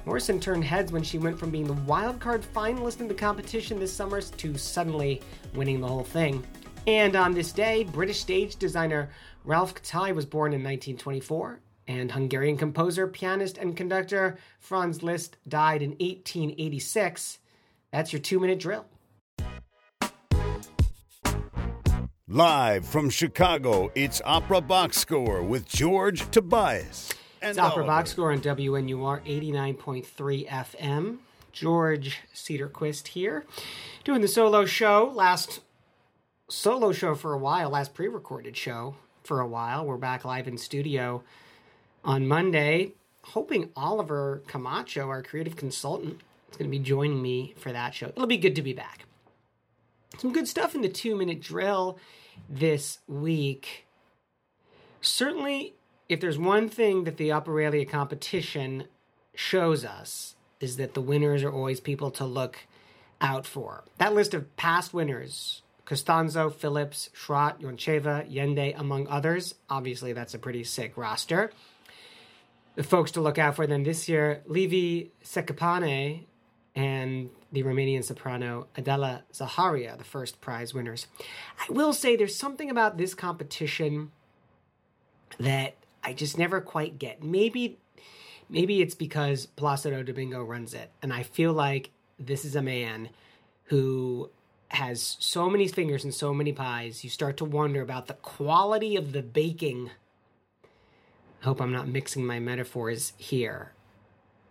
S1: Morison turned heads when she went from being the wildcard finalist in the competition this summer to suddenly winning the whole thing. And on this day, British stage designer Ralph Koltai was born in 1924. And Hungarian composer, pianist, and conductor Franz Liszt died in 1886. That's your two minute drill.
S2: Live from Chicago, it's Opera Box Score with George Tobias. And
S1: It's Opera
S2: Oliver.
S1: Box Score on WNUR 89.3 FM. George Cederquist here, doing the solo show. Last solo show for a while, last pre recorded show for a while. We're back live in studio on Monday. Hoping Oliver Camacho, our creative consultant, is going to be joining me for that show. It'll be good to be back. Some good stuff in the two minute drill this week. Certainly, if there's one thing that the Operalia competition shows us, is that the winners are always people to look out for. That list of past winners Costanzo, Phillips, Schrott, Yoncheva, Yende, among others. Obviously, that's a pretty sick roster. The folks to look out for then this year Levy Sekgapane and the Romanian soprano Adela Zaharia, the first prize winners. I will say there's something about this competition that I just never quite get. Maybe maybe it's because Placido Domingo runs it, and I feel like this is a man who has so many fingers and so many pies. You start to wonder about the quality of the baking. I hope I'm not mixing my metaphors here.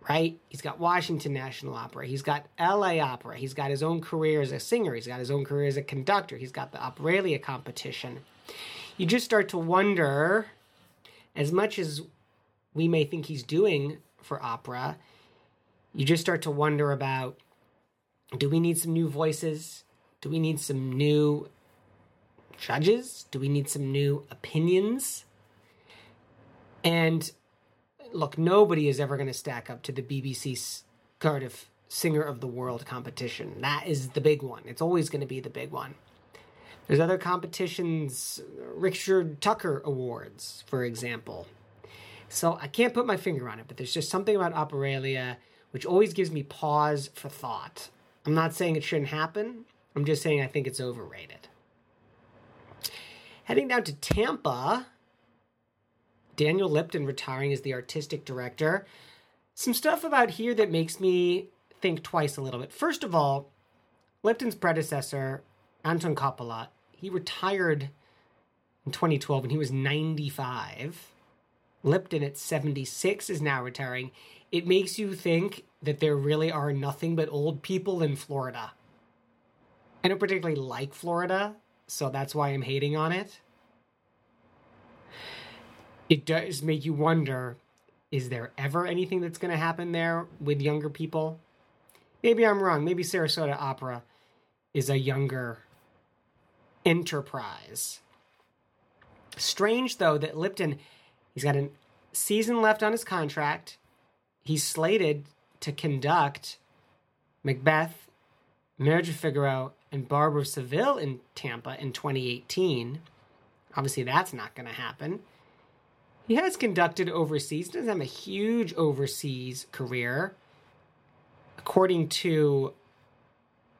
S1: Right? He's got Washington National Opera. He's got LA Opera. He's got his own career as a singer. He's got his own career as a conductor. He's got the Operalia competition. You just start to wonder, as much as we may think he's doing for opera, you just start to wonder about do we need some new voices? Do we need some new judges? Do we need some new opinions? And look, nobody is ever going to stack up to the BBC Cardiff Singer of the World competition. That is the big one. It's always going to be the big one. There's other competitions, Richard Tucker Awards, for example. So I can't put my finger on it, but there's just something about Operalia which always gives me pause for thought. I'm not saying it shouldn't happen. I'm just saying I think it's overrated. Heading down to Tampa, Daniel Lipton retiring as the artistic director. Some stuff about here that makes me think twice a little bit. First of all, Lipton's predecessor, Anton Coppola, he retired in 2012 and he was 95. Lipton at 76 is now retiring. It makes you think that there really are nothing but old people in Florida. I don't particularly like Florida, so that's why I'm hating on it. It does make you wonder is there ever anything that's going to happen there with younger people? Maybe I'm wrong. Maybe Sarasota Opera is a younger enterprise. Strange, though, that Lipton, he's got a season left on his contract. He's slated to conduct Macbeth, Marriage of Figaro, and Barber of Seville in Tampa in 2018. Obviously, that's not going to happen. He has conducted overseas, doesn't have a huge overseas career. According to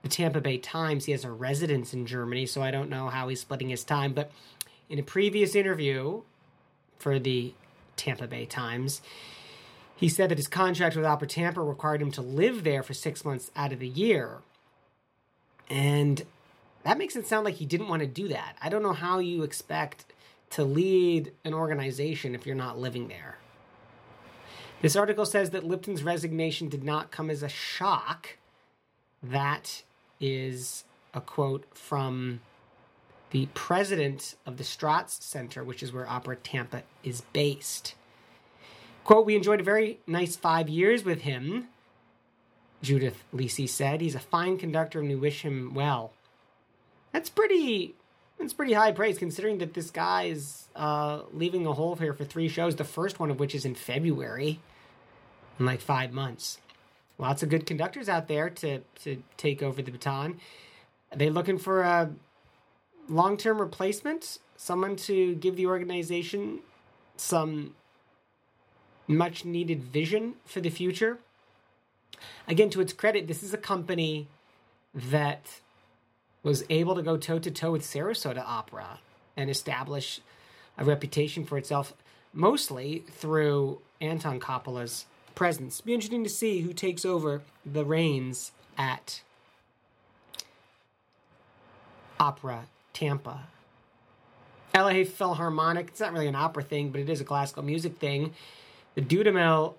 S1: the Tampa Bay Times, he has a residence in Germany, so I don't know how he's splitting his time. But in a previous interview for the Tampa Bay Times, he said that his contract with Opera Tampa required him to live there for six months out of the year. And that makes it sound like he didn't want to do that. I don't know how you expect to lead an organization if you're not living there. This article says that Lipton's resignation did not come as a shock. That is a quote from the president of the Straz Center, which is where Opera Tampa is based. Quote, we enjoyed a very nice five years with him, Judith Lisi said. He's a fine conductor and we wish him well. That's pretty that's pretty high praise considering that this guy is uh, leaving a hole here for three shows, the first one of which is in February, in like five months. Lots of good conductors out there to, to take over the baton. Are they looking for a long term replacement? Someone to give the organization some much needed vision for the future? Again, to its credit, this is a company that was able to go toe to toe with Sarasota Opera and establish a reputation for itself. mostly through Anton Coppola's presence. Be interesting to see who takes over the reins at Opera Tampa. LA Philharmonic, it's not really an opera thing, but it is a classical music thing. The Dudamel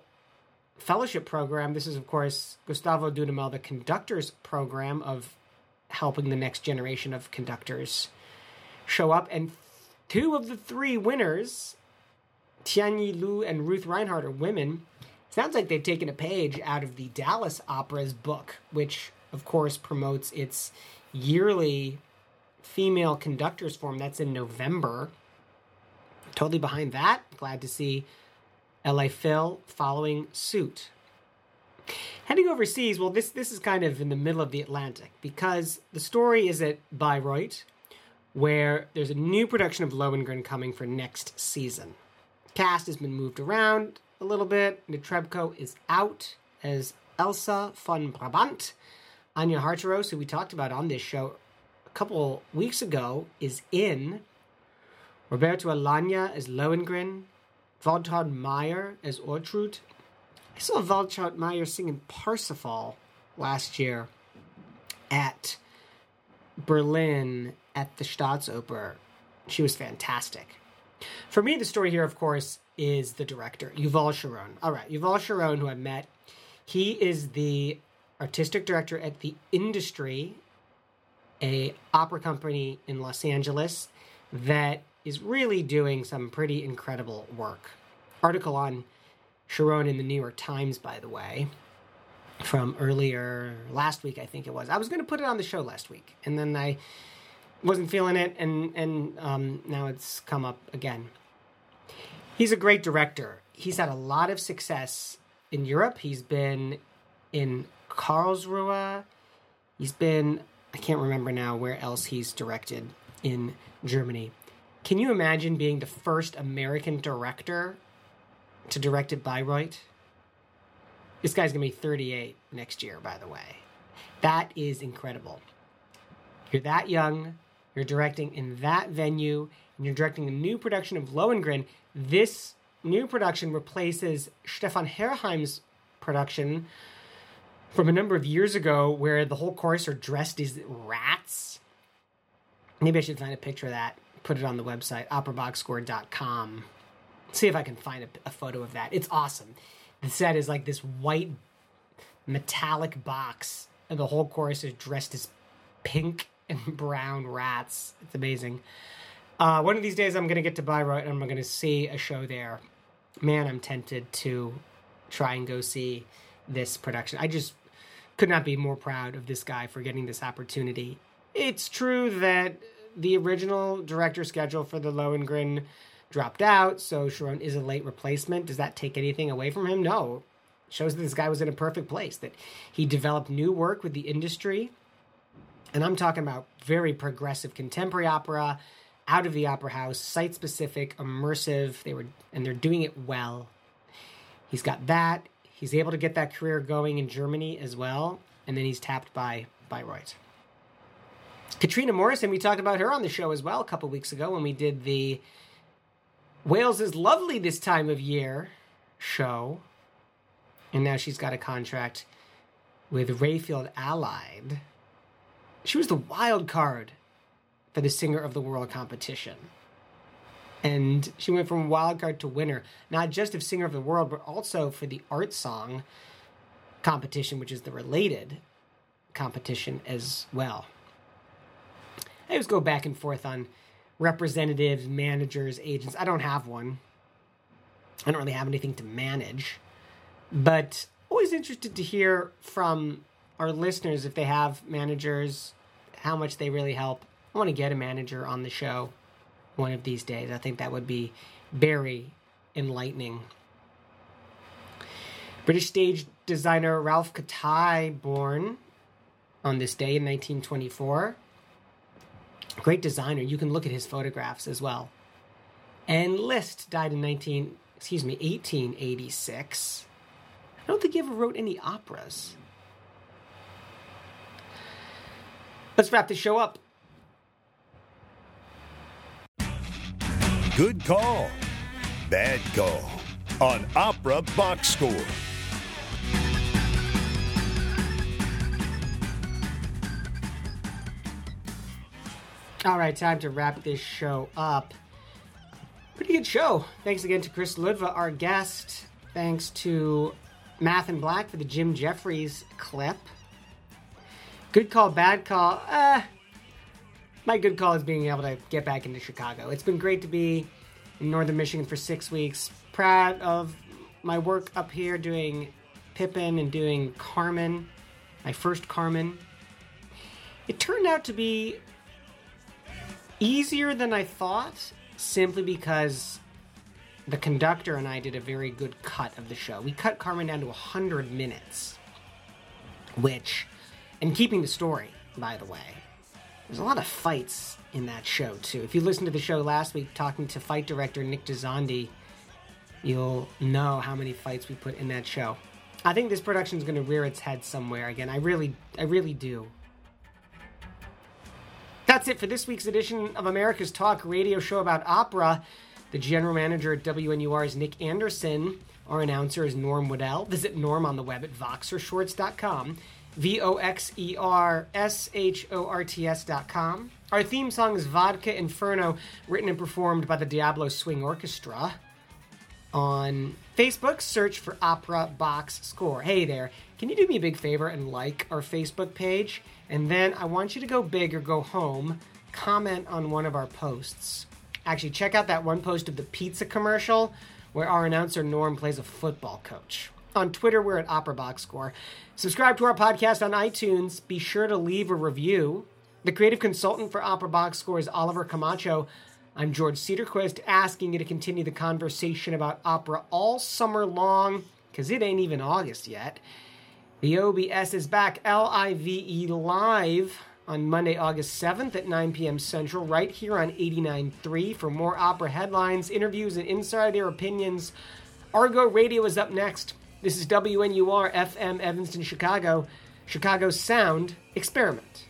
S1: Fellowship Program, this is, of course, Gustavo Dudamel, the conductors program of helping the next generation of conductors show up. And two of the three winners, Tianyi Lu and Ruth Reinhardt, are women. Sounds like they've taken a page out of the Dallas Opera's book, which, of course, promotes its yearly female conductors forum. That's in November. Totally behind that. Glad to see LA Phil following suit. Heading overseas, well, this this is kind of in the middle of the Atlantic because the story is at Bayreuth, where there's a new production of Lohengrin coming for next season. Cast has been moved around a little bit. Netrebko is out as Elsa von Brabant. Anja Harteros, who we talked about on this show a couple weeks ago, is in. Roberto Alagna as Lohengrin. Waltraud Meier as Ortrud. I saw Waltraud Meier singing Parsifal last year at Berlin at the Staatsoper. She was fantastic. For me, the story here, of course, is the director, Yuval Sharon. All right, Yuval Sharon, who I met, he is the artistic director at the Industry, a opera company in Los Angeles that is really doing some pretty incredible work. Article on Sharon in the New York Times, by the way, from earlier last week, I think it was. I was going to put it on the show last week, and then I wasn't feeling it, and and um, now it's come up again. He's a great director. He's had a lot of success in Europe. He's been in Karlsruhe. He's been I can't remember now where else he's directed in Germany. Can you imagine being the first American director to direct at Bayreuth? This guy's gonna be 38 next year, by the way. That is incredible. You're that young, you're directing in that venue, and you're directing a new production of Lohengrin. This new production replaces Stefan Herheim's production from a number of years ago where the whole chorus are dressed as rats. Maybe I should find a picture of that, put it on the website, operaboxscore.com. See if I can find a, a photo of that. It's awesome. The set is like this white metallic box, and the whole chorus is dressed as pink and *laughs* brown rats. It's amazing. Uh, one of these days, I'm going to get to Bayreuth and I'm going to see a show there. Man, I'm tempted to try and go see this production. I just could not be more proud of this guy for getting this opportunity. It's true that the original director schedule for the Lohengrin dropped out, so Sharon is a late replacement. Does that take anything away from him? No. It shows that this guy was in a perfect place, that he developed new work with the industry. And I'm talking about very progressive contemporary opera, out of the opera house, site specific, immersive. They were and they're doing it well. He's got that. He's able to get that career going in Germany as well, and then he's tapped by Bayreuth. Catriona Morison, we talked about her on the show as well a couple weeks ago when we did the Wales is Lovely This Time of Year show. And now she's got a contract with Rayfield Allied. She was the wild card for the Singer of the World competition. And she went from wild card to winner, not just of Singer of the World, but also for the art song competition, which is the related competition as well. I always go back and forth on representatives, managers, agents. I don't have one. I don't really have anything to manage. But always interested to hear from our listeners if they have managers, how much they really help. I want to get a manager on the show one of these days. I think that would be very enlightening. British stage designer Ralph Koltai, born on this day in 1924. Great designer. You can look at his photographs as well. And Liszt died in 19, excuse me, 1886. I don't think he ever wrote any operas. Let's wrap this show up.
S2: Good call. Bad Call on Opera Box Score.
S1: All right, time to wrap this show up. Pretty good show. Thanks again to Chris Ludwa, our guest. Thanks to Math and Black for the Jim Jeffries clip. Good call, bad call. Uh, my good call is being able to get back into Chicago. It's been great to be in Northern Michigan for six weeks. Proud of my work up here doing Pippin and doing Carmen, my first Carmen. It turned out to be easier than I thought, simply because the conductor and I did a very good cut of the show. We cut Carmen down to 100 minutes, which, and keeping the story, by the way, there's a lot of fights in that show, too. If you listened to the show last week talking to fight director Nick DeZondi, you'll know how many fights we put in that show. I think this production is going to rear its head somewhere again. I really, I really do. That's it for this week's edition of America's Talk radio show about opera. The general manager at WNUR is Nick Anderson. Our announcer is Norm Waddell. Visit Norm on the web at voxershorts.com. V O X E R S H O R T com. Our theme song is Vodka Inferno, written and performed by the Diablo Swing Orchestra. On Facebook, search for Opera Box Score. Hey there, can you do me a big favor and like our Facebook page? And then I want you to go big or go home, comment on one of our posts. Actually, check out that one post of the pizza commercial where our announcer Norm plays a football coach. On Twitter, we're at Opera Box Score. Subscribe to our podcast on iTunes. Be sure to leave a review. The creative consultant for Opera Box Score is Oliver Camacho. I'm George Cederquist, asking you to continue the conversation about opera all summer long, because it ain't even August yet. The OBS is back L I V E live on Monday, August 7th at 9 p.m. Central, right here on 89.3 for more opera headlines, interviews, and insider opinions. Argo Radio is up next. This is WNUR FM Evanston, Chicago, Chicago Sound Experiment.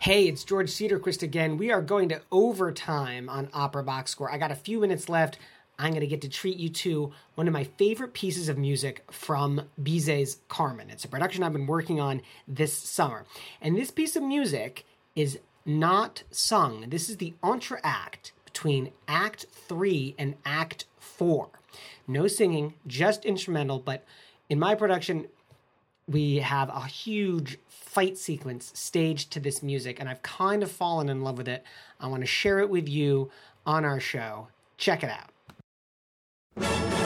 S1: Hey, it's George Cederquist again. We are going to overtime on Opera Box Score. I got a few minutes left. I'm going to get to treat you to one of my favorite pieces of music from Bizet's Carmen. It's a production I've been working on this summer. And this piece of music is not sung. This is the entr'acte between Act 3 and Act 4. No singing, just instrumental, but in my production, we have a huge fight sequence staged to this music, and I've kind of fallen in love with it. I want to share it with you on our show. Check it out you.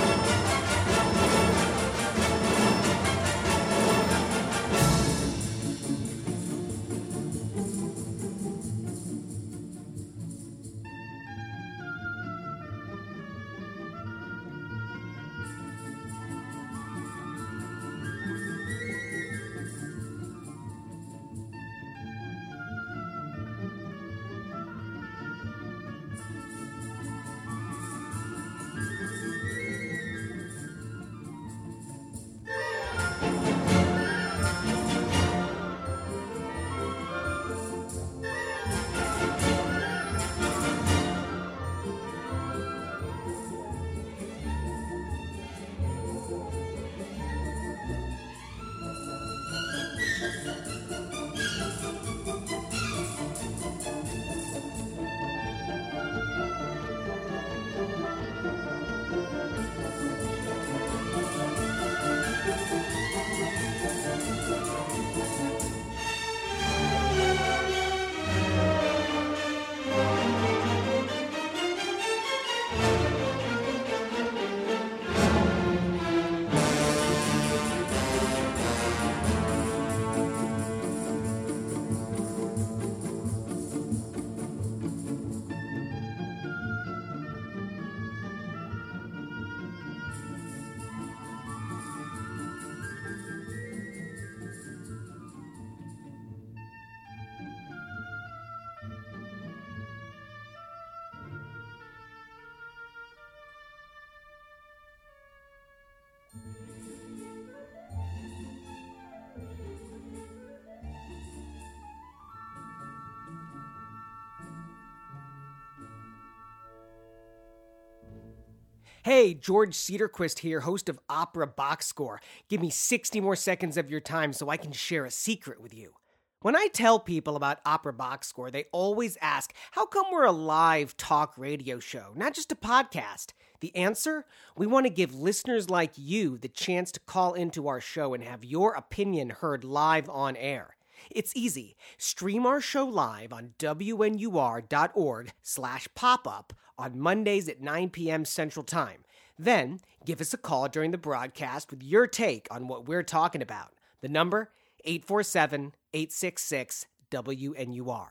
S1: Hey, George Cederquist here, host of Opera Box Score. Give me 60 more seconds of your time so I can share a secret with you. When I tell people about Opera Box Score, they always ask, how come we're a live talk radio show, not just a podcast? The answer? We want to give listeners like you the chance to call into our show and have your opinion heard live on air. It's easy. Stream our show live on wnur.org slash pop-up on Mondays at 9 p.m. Central Time. Then give us a call during the broadcast with your take on what we're talking about. The number 847-866-WNUR.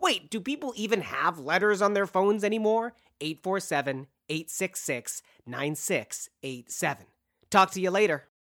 S1: Wait, do people even have letters on their phones anymore? 847 866 9687. Talk to you later.